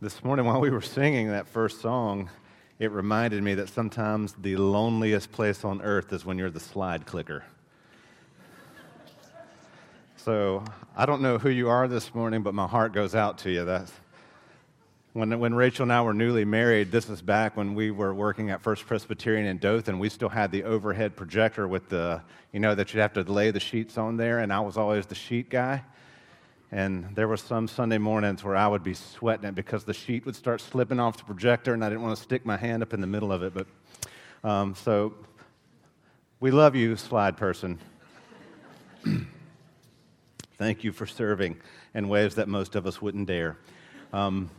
This morning, while we were singing that first song, it reminded me that sometimes the loneliest place on earth is when you're the slide clicker. So I don't know who you are this morning, but my heart goes out to you. That's, when, when Rachel and I were newly married, this was back when we were working at First Presbyterian in Dothan. We still had the overhead projector with the, you know, that you'd have to lay the sheets on there, and I was always the sheet guy. And there were some Sunday mornings where I would be sweating it because the sheet would start slipping off the projector, and I didn't want to stick my hand up in the middle of it. But um, so we love you, slide person. Thank you for serving in ways that most of us wouldn't dare. Um,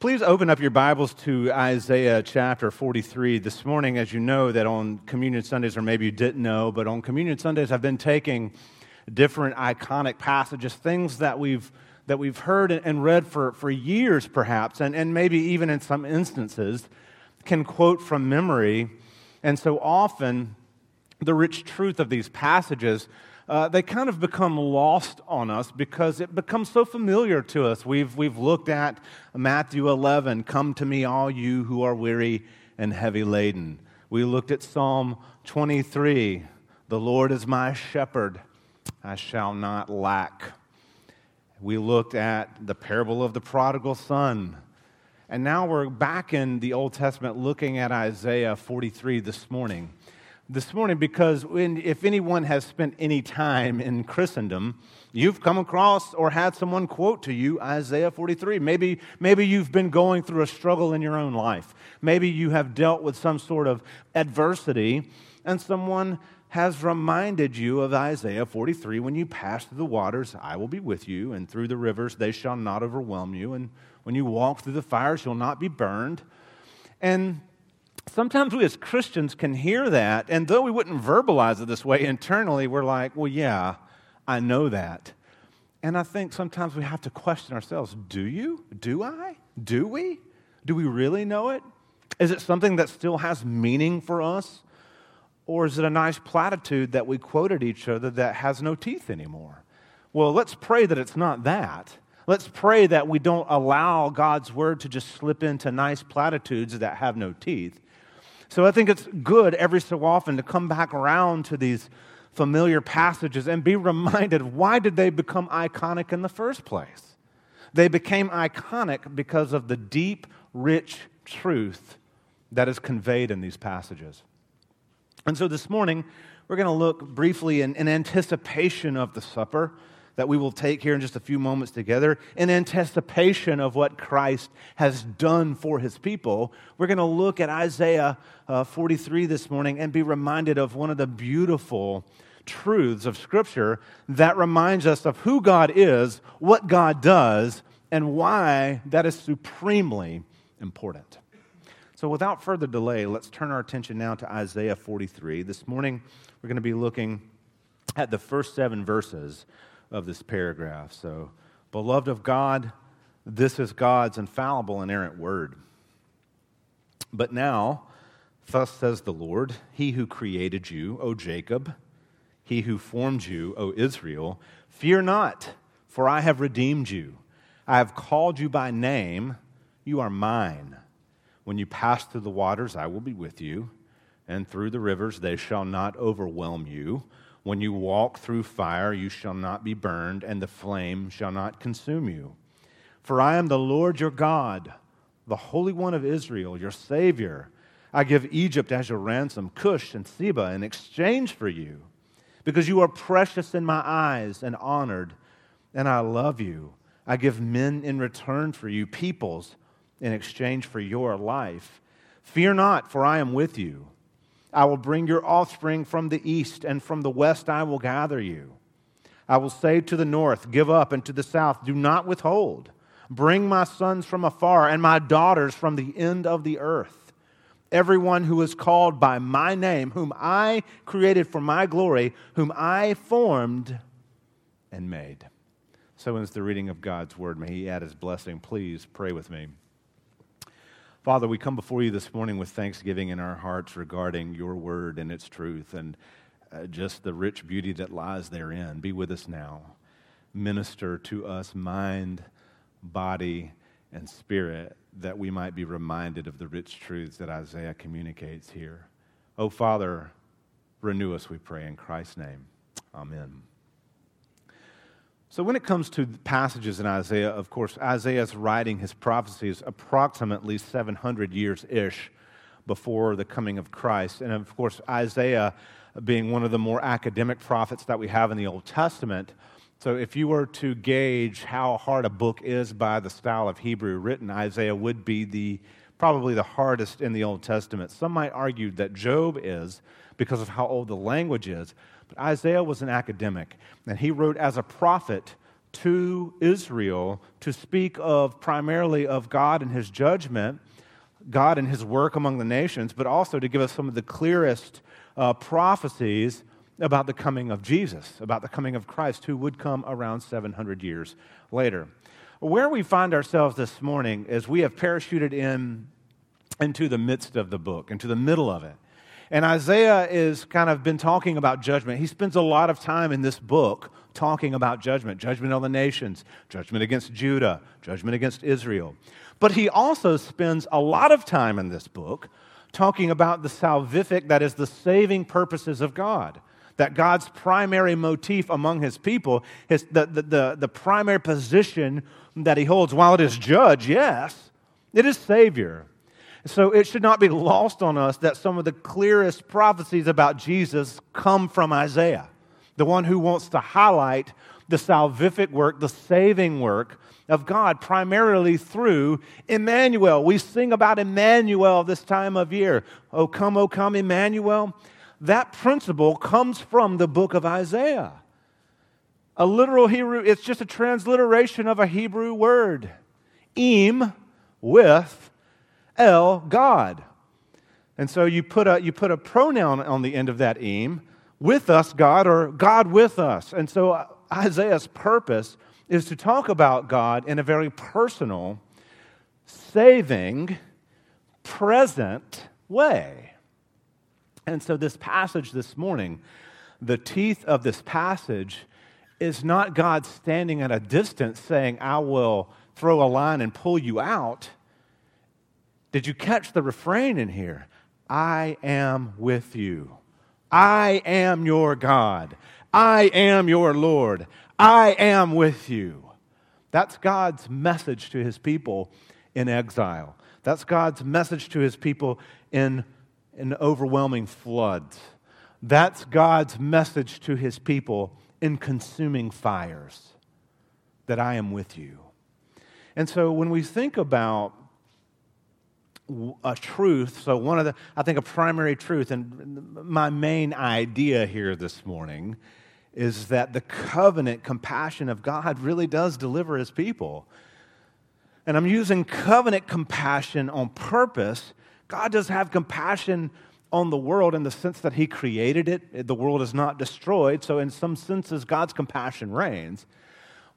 please open up your Bibles to Isaiah chapter 43. This morning, as you know, that on Communion Sundays, or maybe you didn't know, but on Communion Sundays, I've been taking different iconic passages, things that we've, that we've heard and read for, for years, perhaps, and, and maybe even in some instances can quote from memory. And so often, the rich truth of these passages, uh, they kind of become lost on us because it becomes so familiar to us. We've, we've looked at Matthew 11, Come to me, all you who are weary and heavy laden. We looked at Psalm 23, The Lord is my shepherd. I shall not lack. We looked at the parable of the prodigal son. And now we're back in the Old Testament looking at Isaiah 43 this morning. This morning, because when, if anyone has spent any time in Christendom, you've come across or had someone quote to you Isaiah 43. Maybe, maybe you've been going through a struggle in your own life. Maybe you have dealt with some sort of adversity, and someone has reminded you of Isaiah 43 when you pass through the waters, I will be with you, and through the rivers, they shall not overwhelm you. And when you walk through the fires, you'll not be burned. And sometimes we as Christians can hear that, and though we wouldn't verbalize it this way internally, we're like, well, yeah, I know that. And I think sometimes we have to question ourselves do you? Do I? Do we? Do we really know it? Is it something that still has meaning for us? Or is it a nice platitude that we quote at each other that has no teeth anymore? Well, let's pray that it's not that. Let's pray that we don't allow God's word to just slip into nice platitudes that have no teeth. So I think it's good every so often to come back around to these familiar passages and be reminded why did they become iconic in the first place? They became iconic because of the deep, rich truth that is conveyed in these passages. And so this morning, we're going to look briefly in, in, anticipation of the supper that we will take here in just a few moments together, in anticipation of what Christ has done for his people. We're going to look at Isaiah uh, 43 this morning and be reminded of one of the beautiful truths of Scripture that reminds us of who God is, what God does, and why that is supremely important. So, without further delay, let's turn our attention now to Isaiah 43. This morning, we're going to be looking at the first seven verses of this paragraph. So, beloved of God, this is God's infallible, inerrant word. But now, thus says the Lord, He who created you, O Jacob, He who formed you, O Israel, fear not, for I have redeemed you. I have called you by name, you are mine. When you pass through the waters, I will be with you, and through the rivers, they shall not overwhelm you. When you walk through fire, you shall not be burned, and the flame shall not consume you. For I am the Lord your God, the Holy One of Israel, your Savior. I give Egypt as your ransom, Cush and Seba in exchange for you, because you are precious in my eyes and honored, and I love you. I give men in return for you, peoples in exchange for your life. Fear not, for I am with you. I will bring your offspring from the east, and from the west I will gather you. I will say to the north, Give up, and to the south, Do not withhold. Bring my sons from afar, and my daughters from the end of the earth. Everyone who is called by my name, whom I created for my glory, whom I formed and made. So ends the reading of God's word. May He add His blessing. Please pray with me. Father, we come before you this morning with thanksgiving in our hearts regarding your word and its truth and uh, just the rich beauty that lies therein. Be with us now. Minister to us, mind, body, and spirit that we might be reminded of the rich truths that Isaiah communicates here. Oh, Father, renew us, we pray, in Christ's name. Amen. So, when it comes to passages in Isaiah, of course, Isaiah's writing his prophecies approximately 700 years ish before the coming of Christ. And of course, Isaiah being one of the more academic prophets that we have in the Old Testament. So, if you were to gauge how hard a book is by the style of Hebrew written, Isaiah would be the probably the hardest in the Old Testament. Some might argue that Job is because of how old the language is. But Isaiah was an academic, and he wrote as a prophet to Israel to speak of primarily of God and his judgment, God and his work among the nations, but also to give us some of the clearest uh, prophecies about the coming of Jesus, about the coming of Christ, who would come around 700 years later. Where we find ourselves this morning is we have parachuted in into the midst of the book, into the middle of it. And Isaiah is kind of been talking about judgment. He spends a lot of time in this book talking about judgment judgment on the nations, judgment against Judah, judgment against Israel. But he also spends a lot of time in this book talking about the salvific, that is, the saving purposes of God. That God's primary motif among his people, his, the, the, the, the primary position that he holds, while it is judge, yes, it is Savior. So it should not be lost on us that some of the clearest prophecies about Jesus come from Isaiah, the one who wants to highlight the salvific work, the saving work of God, primarily through Emmanuel. We sing about Emmanuel this time of year. Oh, come, oh, come, Emmanuel. That principle comes from the book of Isaiah. A literal Hebrew, it's just a transliteration of a Hebrew word. Im, with, El, God. And so you put a, you put a pronoun on the end of that im, with us, God, or God with us. And so uh, Isaiah's purpose is to talk about God in a very personal, saving, present way. And so, this passage this morning, the teeth of this passage is not God standing at a distance saying, I will throw a line and pull you out. Did you catch the refrain in here? I am with you. I am your God. I am your Lord. I am with you. That's God's message to his people in exile. That's God's message to his people in, in overwhelming floods. That's God's message to his people in consuming fires that I am with you. And so when we think about a truth, so one of the, I think a primary truth, and my main idea here this morning is that the covenant compassion of God really does deliver his people. And I'm using covenant compassion on purpose. God does have compassion on the world in the sense that he created it. The world is not destroyed. So, in some senses, God's compassion reigns.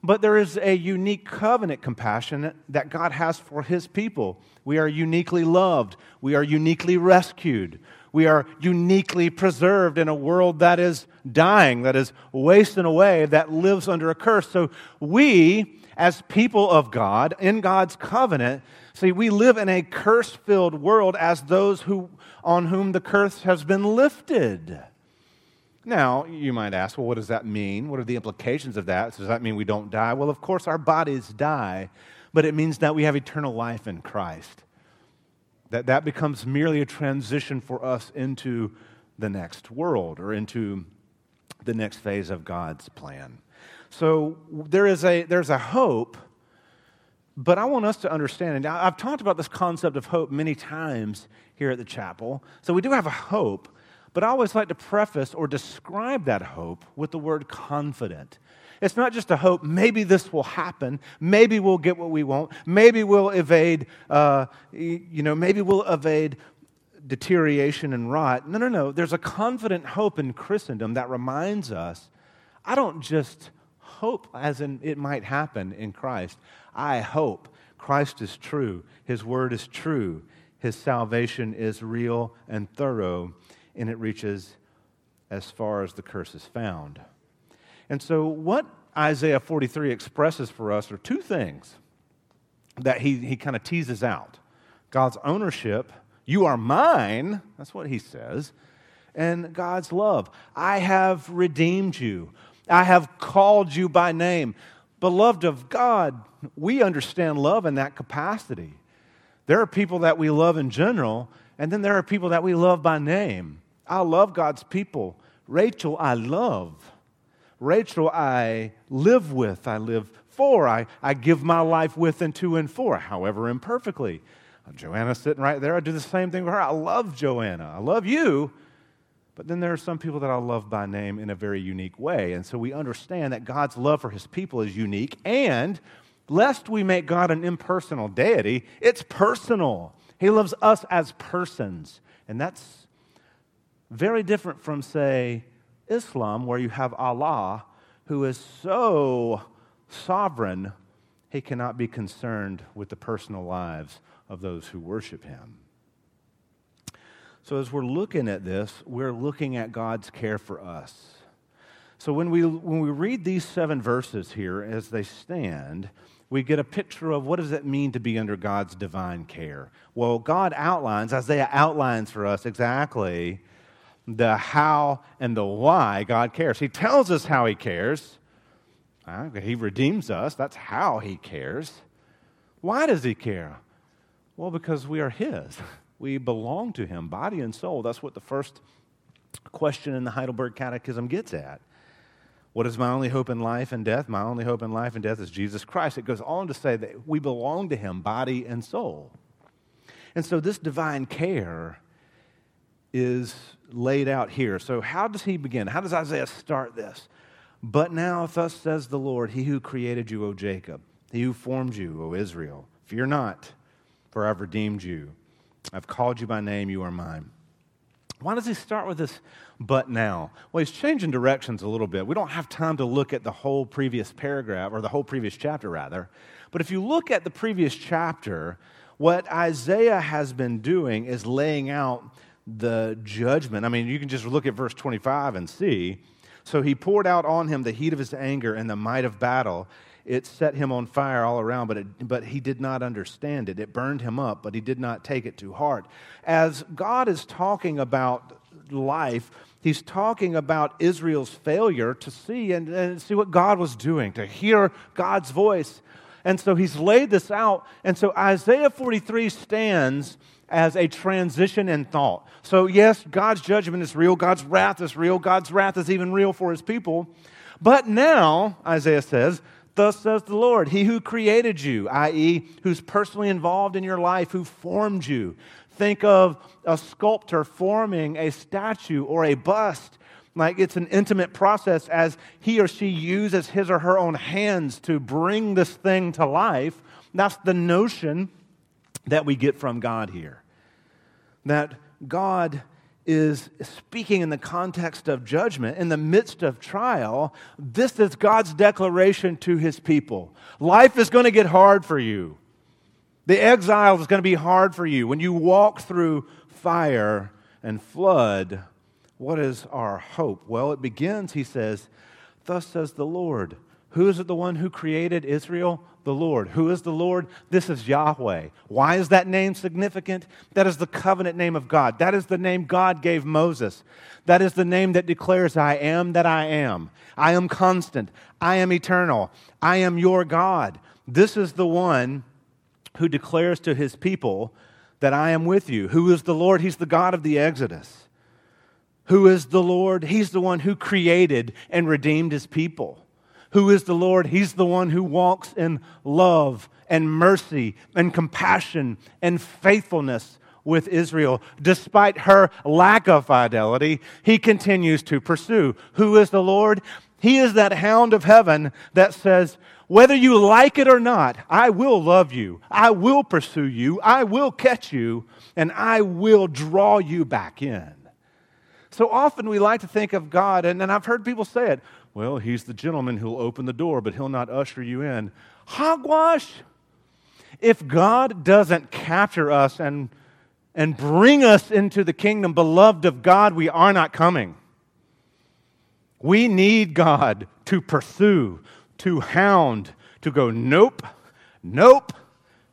But there is a unique covenant compassion that God has for his people. We are uniquely loved, we are uniquely rescued, we are uniquely preserved in a world that is dying, that is wasting away, that lives under a curse. So we, as people of God, in God's covenant, see, we live in a curse filled world as those who, on whom the curse has been lifted. Now, you might ask, well, what does that mean? What are the implications of that? Does that mean we don't die? Well, of course, our bodies die, but it means that we have eternal life in Christ that that becomes merely a transition for us into the next world or into the next phase of God's plan. So there is a, there's a hope, but I want us to understand, and I've talked about this concept of hope many times here at the chapel. So we do have a hope, but I always like to preface or describe that hope with the word confident. It's not just a hope, maybe this will happen. Maybe we'll get what we want. Maybe we'll evade, uh, you know, maybe we'll evade deterioration and rot. No, no, no. There's a confident hope in Christendom that reminds us I don't just hope as in it might happen in Christ. I hope Christ is true, His word is true, His salvation is real and thorough, and it reaches as far as the curse is found. And so, what Isaiah 43 expresses for us are two things. that he, he kind of teases out. God's ownership, you are mine, that's what he says, and God's love. I have redeemed you, I have called you by name. Beloved of God, we understand love in that capacity. There are people that we love in general, and then there are people that we love by name. I love God's people. Rachel, I love. Rachel, I live with, I live for, I, I give my life with and to and for, however imperfectly. Joanna's sitting right there. I do the same thing for her. I love Joanna. I love you. But then there are some people that I love by name in a very unique way. And so we understand that God's love for his people is unique. And lest we make God an impersonal deity, it's personal. He loves us as persons. And that's very different from, say, Islam, where you have Allah, who is so sovereign, he cannot be concerned with the personal lives of those who worship him. So, as we're looking at this, we're looking at God's care for us. So, when we, when we read these seven verses here as they stand, we get a picture of what does it mean to be under God's divine care. Well, God outlines, Isaiah outlines for us exactly the how and the why God cares. He tells us how He cares. Ah, he redeems us. That's how He cares. Why does He care? Well, because we are His. We belong to Him, body and soul. That's what the first question in the Heidelberg Catechism gets at. What is my only hope in life and death? My only hope in life and death is Jesus Christ. It goes on to say that we belong to Him, body and soul. And so this divine care is laid out here. So, how does he begin? How does Isaiah start this? But now, thus says the Lord, He who created you, O Jacob, He who formed you, O Israel, fear not, for I've redeemed you. I've called you by name, you are mine. Why does he start with this but now? Well, he's changing directions a little bit. We don't have time to look at the whole previous paragraph, or the whole previous chapter, rather. But if you look at the previous chapter, what Isaiah has been doing is laying out the judgment. I mean, you can just look at verse 25 and see. So he poured out on him the heat of his anger and the might of battle. It set him on fire all around, but, it, but he did not understand it. It burned him up, but he did not take it to heart. As God is talking about life, he's talking about Israel's failure to see and, and see what God was doing, to hear God's voice. And so he's laid this out. And so Isaiah 43 stands as a transition in thought. So, yes, God's judgment is real, God's wrath is real, God's wrath is even real for his people. But now, Isaiah says, Thus says the Lord, He who created you, i.e., who's personally involved in your life, who formed you. Think of a sculptor forming a statue or a bust. Like it's an intimate process as he or she uses his or her own hands to bring this thing to life. That's the notion that we get from God here. That God is speaking in the context of judgment, in the midst of trial. This is God's declaration to his people. Life is going to get hard for you. The exile is going to be hard for you. When you walk through fire and flood, what is our hope? Well, it begins, he says, Thus says the Lord. Who is it the one who created Israel? The Lord. Who is the Lord? This is Yahweh. Why is that name significant? That is the covenant name of God. That is the name God gave Moses. That is the name that declares, I am that I am. I am constant. I am eternal. I am your God. This is the one who declares to his people that I am with you. Who is the Lord? He's the God of the Exodus. Who is the Lord? He's the one who created and redeemed his people. Who is the Lord? He's the one who walks in love and mercy and compassion and faithfulness with Israel. Despite her lack of fidelity, he continues to pursue. Who is the Lord? He is that hound of heaven that says, whether you like it or not, I will love you. I will pursue you. I will catch you. And I will draw you back in. So often we like to think of God, and, and I've heard people say it well, he's the gentleman who'll open the door, but he'll not usher you in. Hogwash! If God doesn't capture us and, and bring us into the kingdom, beloved of God, we are not coming. We need God to pursue, to hound, to go, nope, nope,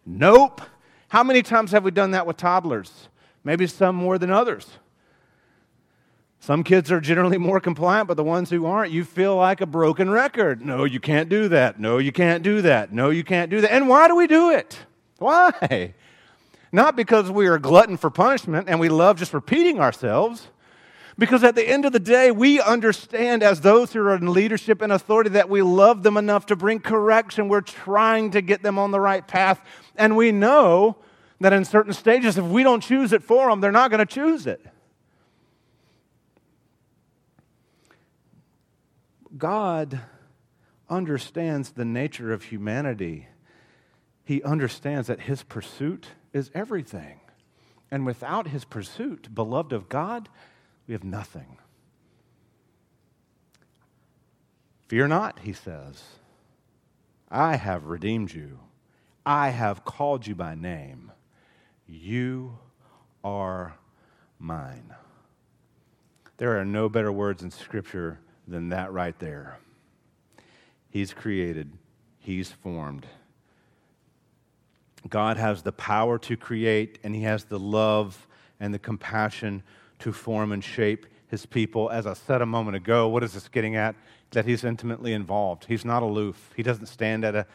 Nope. How many times have we done that with toddlers? Maybe some more than others. Some kids are generally more compliant, but the ones who aren't, you feel like a broken record. No, you can't do that. No, you can't do that. No, you can't do that. And why do we do it? Why? Not because we are glutton for punishment and we love just repeating ourselves. Because at the end of the day, we understand as those who are in leadership and authority that we love them enough to bring correction. We're trying to get them on the right path. And we know that in certain stages, if we don't choose it for them, they're not going to choose it. God understands the nature of humanity. He understands that his pursuit is everything. And without his pursuit, beloved of God, we have nothing. Fear not, he says. I have redeemed you. I have called you by name. You are mine. There are no better words in Scripture than that right there. He's created, He's formed. God has the power to create, and He has the love and the compassion to form and shape His people. As I said a moment ago, what is this getting at? That He's intimately involved. He's not aloof, He doesn't stand at a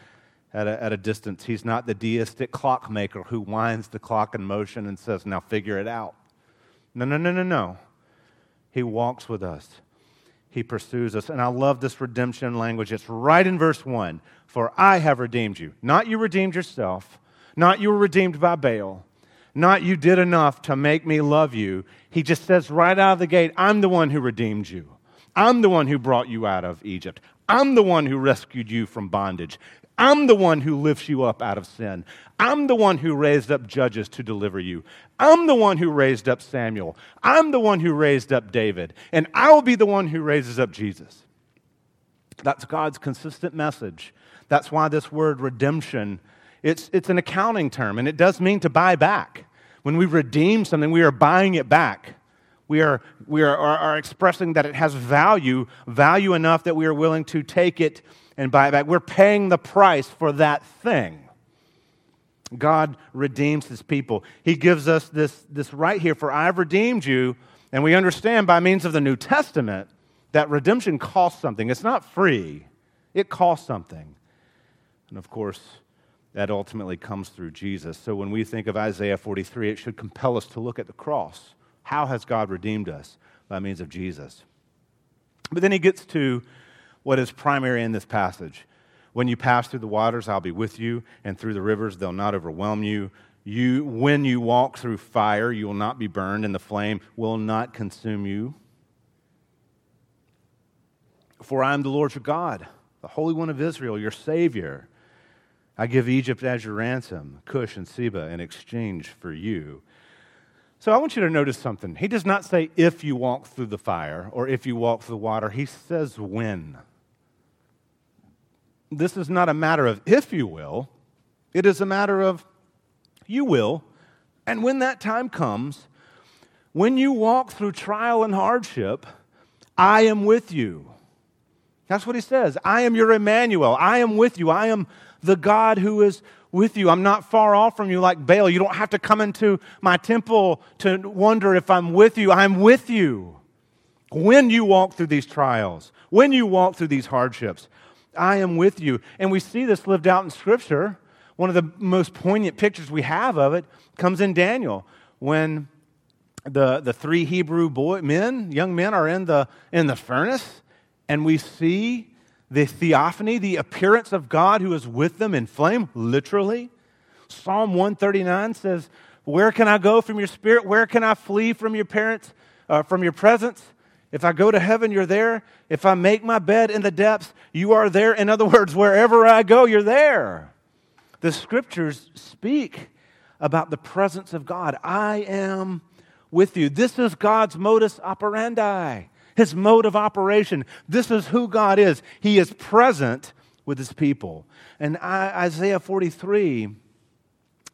at a, at a distance. He's not the deistic clockmaker who winds the clock in motion and says, Now figure it out. No, no, no, no, no. He walks with us he pursues us. And I love this redemption language. It's right in verse 1 For I have redeemed you. Not you redeemed yourself, not you were redeemed by Baal, not you did enough to make me love you. He just says right out of the gate, I'm the one who redeemed you. I'm the one who brought you out of Egypt. I'm the one who rescued you from bondage. I'm the one who lifts you up out of sin. I'm the one who raised up judges to deliver you. I'm the one who raised up Samuel. I'm the one who raised up David. And I will be the one who raises up Jesus. That's God's consistent message. That's why this word redemption, it's, it's an accounting term, and it does mean to buy back. When we redeem something, we are buying it back. We are, we are, are, are expressing that it has value, value enough that we are willing to take it and buy it back. We're paying the price for that thing. God redeems his people. He gives us this, this right here for I've redeemed you. And we understand by means of the New Testament that redemption costs something. It's not free, it costs something. And of course, that ultimately comes through Jesus. So when we think of Isaiah 43, it should compel us to look at the cross. How has God redeemed us? By means of Jesus. But then he gets to what is primary in this passage. When you pass through the waters, I'll be with you, and through the rivers, they'll not overwhelm you. You, when you walk through fire, you will not be burned, and the flame will not consume you. For I am the Lord your God, the Holy One of Israel, your Savior. I give Egypt as your ransom, Cush and Seba in exchange for you. So I want you to notice something. He does not say if you walk through the fire or if you walk through the water, he says when this is not a matter of if you will, it is a matter of you will. And when that time comes, when you walk through trial and hardship, I am with you. That's what he says. I am your Emmanuel. I am with you. I am the God who is with you. I'm not far off from you like Baal. You don't have to come into my temple to wonder if I'm with you. I'm with you. When you walk through these trials, when you walk through these hardships, I am with you. And we see this lived out in Scripture. One of the most poignant pictures we have of it comes in Daniel when the, the three Hebrew boy, men, young men, are in the, in the furnace, and we see the theophany, the appearance of God who is with them in flame, literally. Psalm 139 says, Where can I go from your spirit? Where can I flee from your parents, uh, from your presence? If I go to heaven, you're there. If I make my bed in the depths, you are there. In other words, wherever I go, you're there. The scriptures speak about the presence of God. I am with you. This is God's modus operandi, his mode of operation. This is who God is. He is present with his people. And Isaiah 43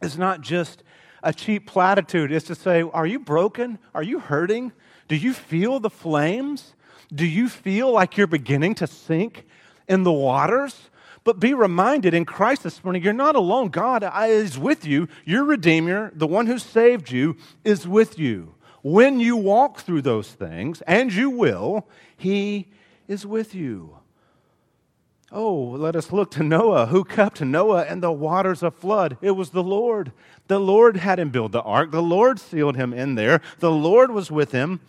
is not just a cheap platitude, it's to say, Are you broken? Are you hurting? Do you feel the flames? Do you feel like you're beginning to sink in the waters? But be reminded in Christ this morning, you're not alone. God is with you. Your Redeemer, the one who saved you, is with you. When you walk through those things, and you will, He is with you. Oh, let us look to Noah, who kept Noah and the waters of flood. It was the Lord. The Lord had him build the ark. The Lord sealed him in there. The Lord was with him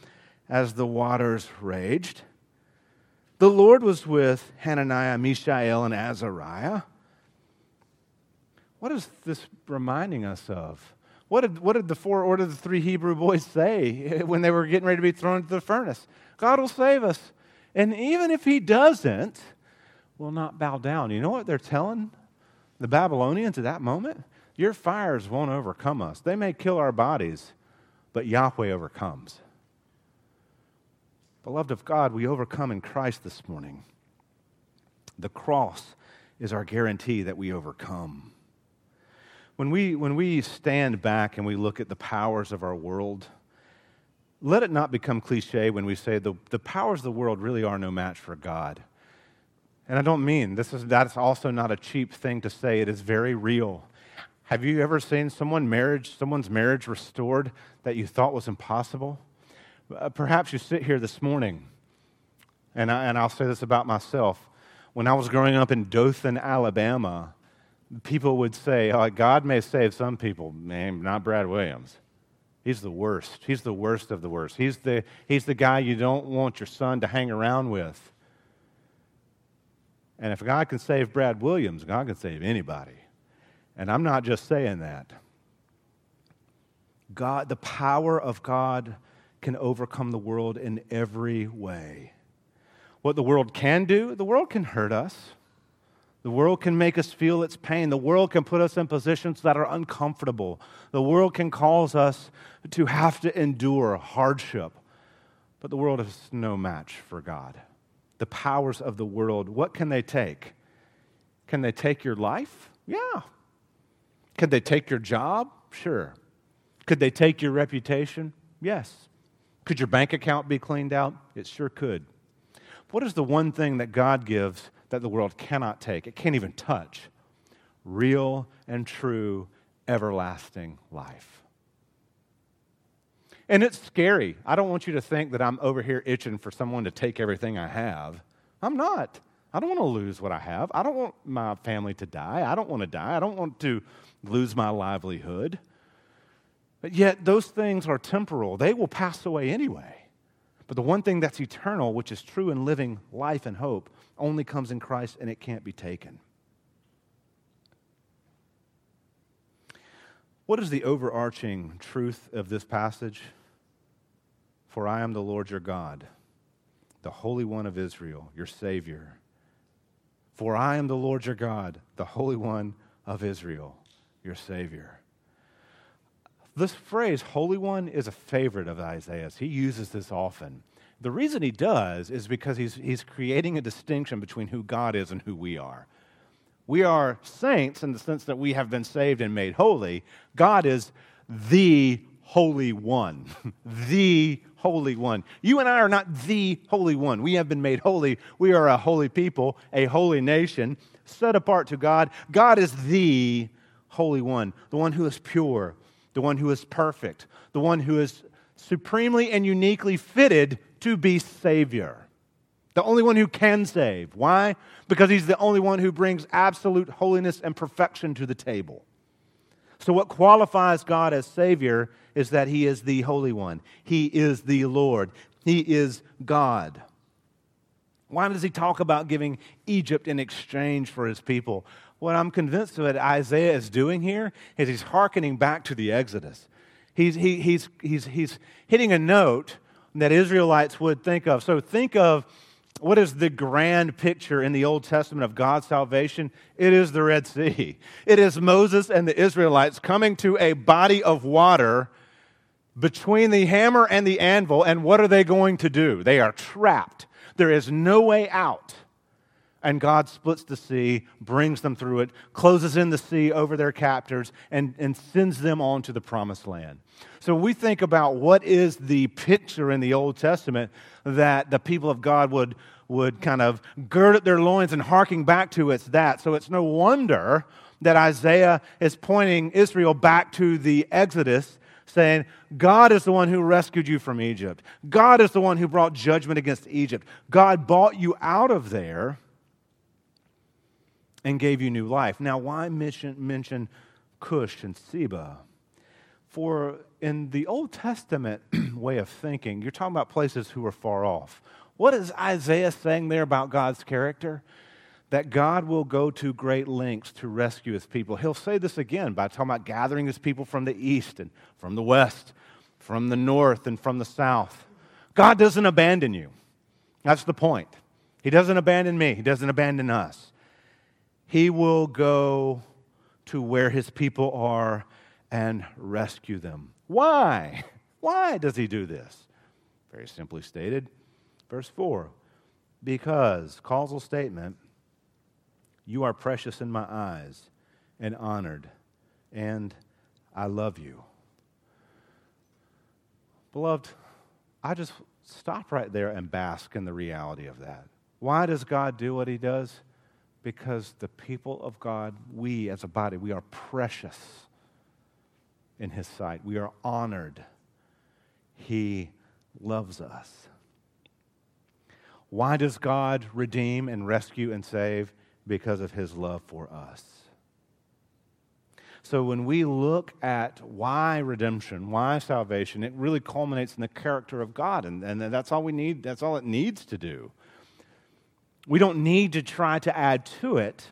as the waters raged. The Lord was with Hananiah, Mishael, and Azariah. What is this reminding us of? What did, what did the four or the three Hebrew boys say when they were getting ready to be thrown into the furnace? God will save us. And even if he doesn't, we'll not bow down. You know what they're telling the Babylonians at that moment? Your fires won't overcome us. They may kill our bodies, but Yahweh overcomes. Beloved of God, we overcome in Christ this morning. The cross is our guarantee that we overcome. When we, when we stand back and we look at the powers of our world, let it not become cliche when we say the, the powers of the world really are no match for God. And I don't mean this is that's also not a cheap thing to say. It is very real. Have you ever seen someone marriage, someone's marriage restored that you thought was impossible? Uh, perhaps you sit here this morning, and, I, and I'll say this about myself. When I was growing up in Dothan, Alabama, people would say, oh, God may save some people, man, not Brad Williams. He's the worst. He's the worst of the worst. He's the, he's the guy you don't want your son to hang around with. And if God can save Brad Williams, God can save anybody. And I'm not just saying that. God, the power of God can overcome the world in every way. What the world can do, the world can hurt us. The world can make us feel its pain. The world can put us in positions that are uncomfortable. The world can cause us to have to endure hardship. But the world is no match for God. The powers of the world, what can they take? Can they take your life? Yeah. Could they take your job? Sure. Could they take your reputation? Yes. Could your bank account be cleaned out? It sure could. What is the one thing that God gives that the world cannot take? It can't even touch. Real and true, everlasting life. And it's scary. I don't want you to think that I'm over here itching for someone to take everything I have. I'm not. I don't want to lose what I have. I don't want my family to die. I don't want to die. I don't want to lose my livelihood. But yet, those things are temporal, they will pass away anyway. But the one thing that's eternal, which is true in living life and hope, only comes in Christ and it can't be taken. What is the overarching truth of this passage? For I am the Lord your God, the Holy One of Israel, your Savior. For I am the Lord your God, the Holy One of Israel, your Savior. This phrase, Holy One, is a favorite of Isaiah's. He uses this often. The reason he does is because he's, he's creating a distinction between who God is and who we are. We are saints in the sense that we have been saved and made holy. God is the Holy One. the Holy One. You and I are not the Holy One. We have been made holy. We are a holy people, a holy nation, set apart to God. God is the Holy One, the one who is pure, the one who is perfect, the one who is supremely and uniquely fitted to be Savior. The only one who can save. Why? Because he's the only one who brings absolute holiness and perfection to the table. So, what qualifies God as Savior is that He is the Holy One. He is the Lord. He is God. Why does He talk about giving Egypt in exchange for His people? what I'm convinced that Isaiah is doing here is he's hearkening back to the Exodus. He's, he, he's, he's, he's hitting a note that Israelites would think of. So think of what is the grand picture in the Old Testament of God's salvation? It is the Red Sea. It is Moses and the Israelites coming to a body of water between the hammer and the anvil, and what are they going to do? They are trapped. There is no way out and God splits the sea, brings them through it, closes in the sea over their captors, and, and sends them on to the promised land. So we think about what is the picture in the Old Testament that the people of God would, would kind of gird at their loins and harking back to it's that. So it's no wonder that Isaiah is pointing Israel back to the Exodus, saying, God is the one who rescued you from Egypt. God is the one who brought judgment against Egypt. God bought you out of there and gave you new life. Now, why mention, mention Cush and Seba? For in the Old Testament way of thinking, you're talking about places who are far off. What is Isaiah saying there about God's character? That God will go to great lengths to rescue his people. He'll say this again by talking about gathering his people from the east and from the west, from the north and from the south. God doesn't abandon you. That's the point. He doesn't abandon me, He doesn't abandon us. He will go to where his people are and rescue them. Why? Why does he do this? Very simply stated, verse 4 because, causal statement, you are precious in my eyes and honored, and I love you. Beloved, I just stop right there and bask in the reality of that. Why does God do what he does? Because the people of God, we as a body, we are precious in his sight. We are honored. He loves us. Why does God redeem and rescue and save? Because of his love for us. So when we look at why redemption, why salvation, it really culminates in the character of God. And, and that's all we need, that's all it needs to do. We don't need to try to add to it.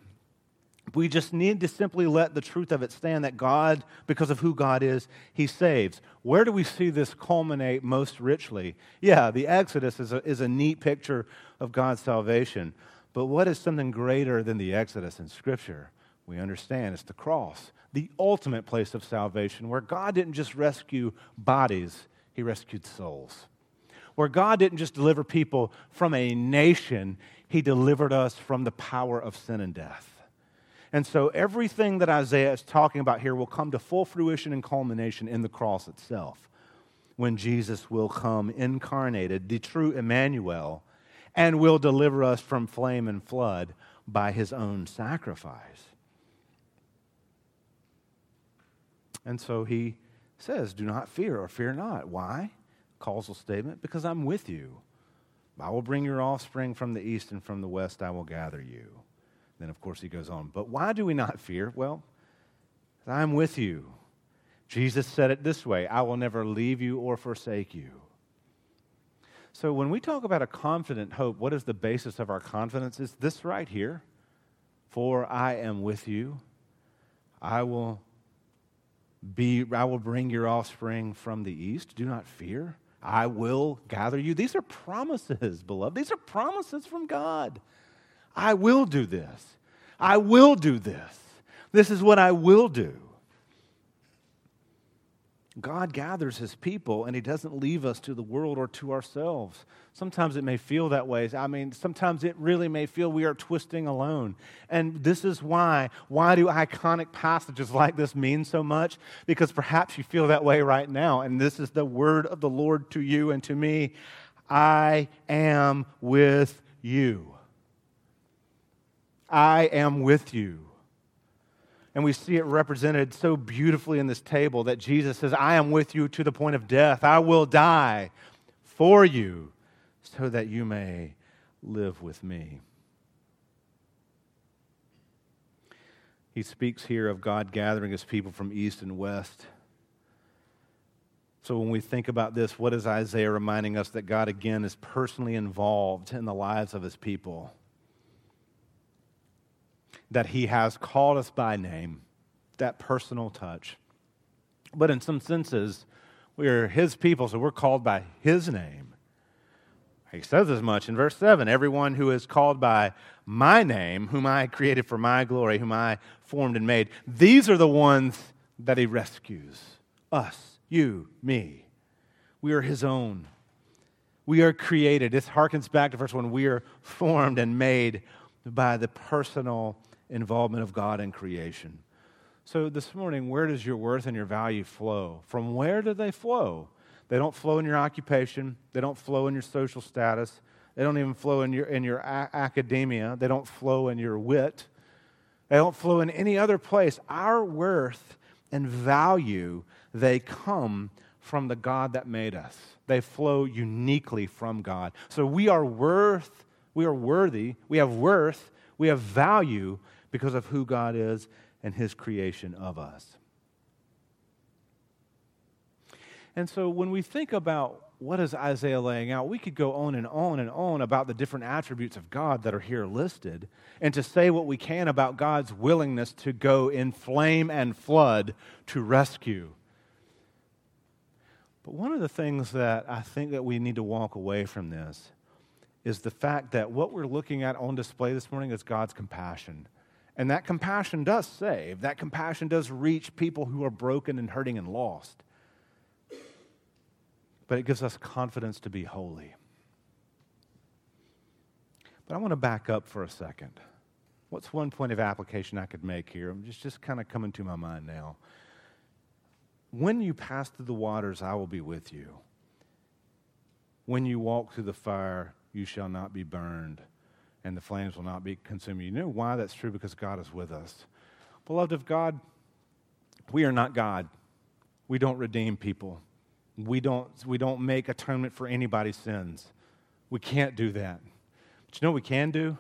We just need to simply let the truth of it stand that God, because of who God is, He saves. Where do we see this culminate most richly? Yeah, the Exodus is a, is a neat picture of God's salvation. But what is something greater than the Exodus in Scripture? We understand it's the cross, the ultimate place of salvation, where God didn't just rescue bodies, He rescued souls. Where God didn't just deliver people from a nation, He delivered us from the power of sin and death. And so everything that Isaiah is talking about here will come to full fruition and culmination in the cross itself when Jesus will come incarnated, the true Emmanuel, and will deliver us from flame and flood by his own sacrifice. And so he says, Do not fear or fear not. Why? Causal statement, because I'm with you. I will bring your offspring from the east and from the west, I will gather you. Then, of course, he goes on. But why do we not fear? Well, I'm with you. Jesus said it this way I will never leave you or forsake you. So, when we talk about a confident hope, what is the basis of our confidence? Is this right here. For I am with you. I will be I will bring your offspring from the east. Do not fear. I will gather you. These are promises, beloved. These are promises from God. I will do this. I will do this. This is what I will do. God gathers his people and he doesn't leave us to the world or to ourselves. Sometimes it may feel that way. I mean, sometimes it really may feel we are twisting alone. And this is why. Why do iconic passages like this mean so much? Because perhaps you feel that way right now. And this is the word of the Lord to you and to me I am with you. I am with you. And we see it represented so beautifully in this table that Jesus says, I am with you to the point of death. I will die for you so that you may live with me. He speaks here of God gathering his people from east and west. So when we think about this, what is Isaiah reminding us that God again is personally involved in the lives of his people? That He has called us by name, that personal touch. But in some senses, we are His people, so we're called by His name. He says as much in verse 7 Everyone who is called by my name, whom I created for my glory, whom I formed and made, these are the ones that He rescues us, you, me. We are His own. We are created. This harkens back to verse 1. We are formed and made by the personal involvement of God in creation. So this morning, where does your worth and your value flow? From where do they flow? They don't flow in your occupation, they don't flow in your social status, They don't even flow in your, in your a- academia. They don't flow in your wit. They don't flow in any other place. Our worth and value, they come from the God that made us. They flow uniquely from God. So we are worth, we are worthy, we have worth, we have value because of who God is and his creation of us. And so when we think about what is Isaiah laying out, we could go on and on and on about the different attributes of God that are here listed, and to say what we can about God's willingness to go in flame and flood to rescue. But one of the things that I think that we need to walk away from this is the fact that what we're looking at on display this morning is God's compassion. And that compassion does save. That compassion does reach people who are broken and hurting and lost. But it gives us confidence to be holy. But I want to back up for a second. What's one point of application I could make here? I'm just, just kind of coming to my mind now. When you pass through the waters, I will be with you. When you walk through the fire, you shall not be burned, and the flames will not be consumed. You know why that's true? Because God is with us. Beloved of God, we are not God. We don't redeem people. We don't, we don't make atonement for anybody's sins. We can't do that. But you know what we can do?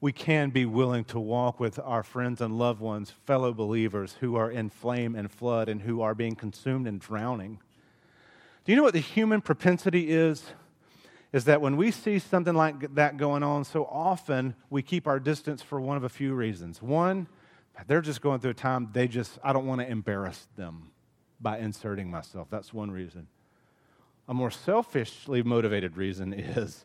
We can be willing to walk with our friends and loved ones, fellow believers who are in flame and flood and who are being consumed and drowning. Do you know what the human propensity is? Is that when we see something like that going on, so often we keep our distance for one of a few reasons. One, they're just going through a time they just, I don't want to embarrass them by inserting myself. That's one reason. A more selfishly motivated reason is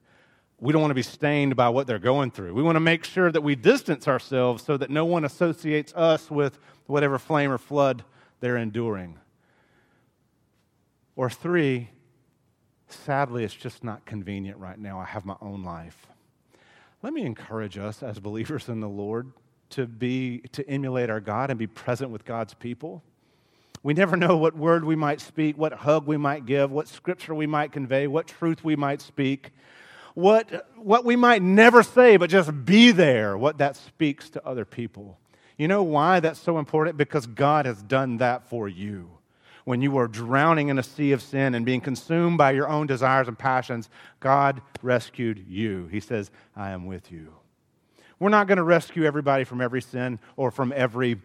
we don't want to be stained by what they're going through. We want to make sure that we distance ourselves so that no one associates us with whatever flame or flood they're enduring. Or three, sadly, it's just not convenient right now. I have my own life. Let me encourage us as believers in the Lord to be to emulate our God and be present with God's people. We never know what word we might speak, what hug we might give, what scripture we might convey, what truth we might speak, what, what we might never say, but just be there, what that speaks to other people. You know why that's so important? Because God has done that for you when you were drowning in a sea of sin and being consumed by your own desires and passions, God rescued you. He says, I am with you. We're not going to rescue everybody from every sin or from every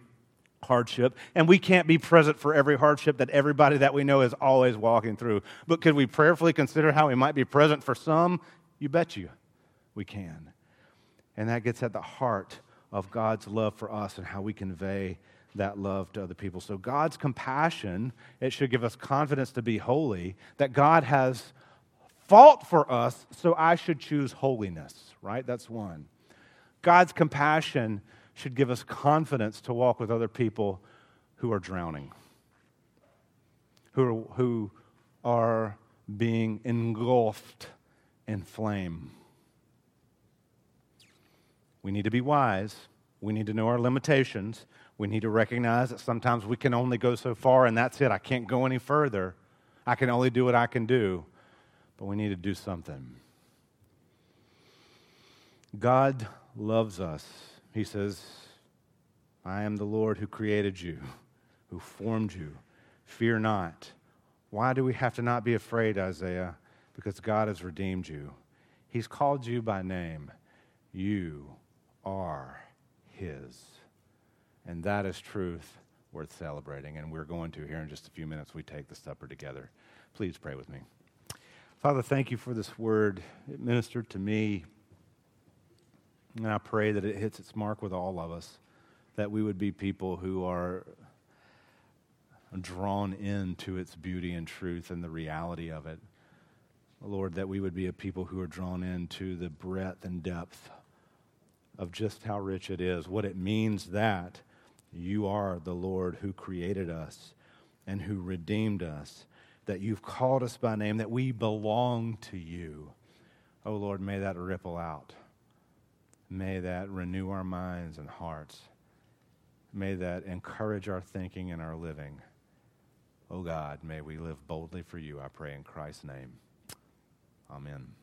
hardship, and we can't be present for every hardship that everybody that we know is always walking through. But could we prayerfully consider how we might be present for some? You bet you we can. And that gets at the heart of God's love for us and how we convey that love to other people. So, God's compassion, it should give us confidence to be holy, that God has fought for us, so I should choose holiness, right? That's one. God's compassion should give us confidence to walk with other people who are drowning, who are, who are being engulfed in flame. We need to be wise. We need to know our limitations. We need to recognize that sometimes we can only go so far and that's it. I can't go any further. I can only do what I can do. But we need to do something. God loves us. He says, I am the Lord who created you, who formed you. Fear not. Why do we have to not be afraid, Isaiah? Because God has redeemed you. He's called you by name. You are His. And that is truth worth celebrating. And we're going to here in just a few minutes. We take the supper together. Please pray with me. Father, thank you for this word. It ministered to me. And I pray that it hits its mark with all of us, that we would be people who are drawn into its beauty and truth and the reality of it. Lord, that we would be a people who are drawn into the breadth and depth of just how rich it is, what it means that you are the Lord who created us and who redeemed us, that you've called us by name, that we belong to you. Oh Lord, may that ripple out. May that renew our minds and hearts. May that encourage our thinking and our living. Oh God, may we live boldly for you, I pray in Christ's name. Amen.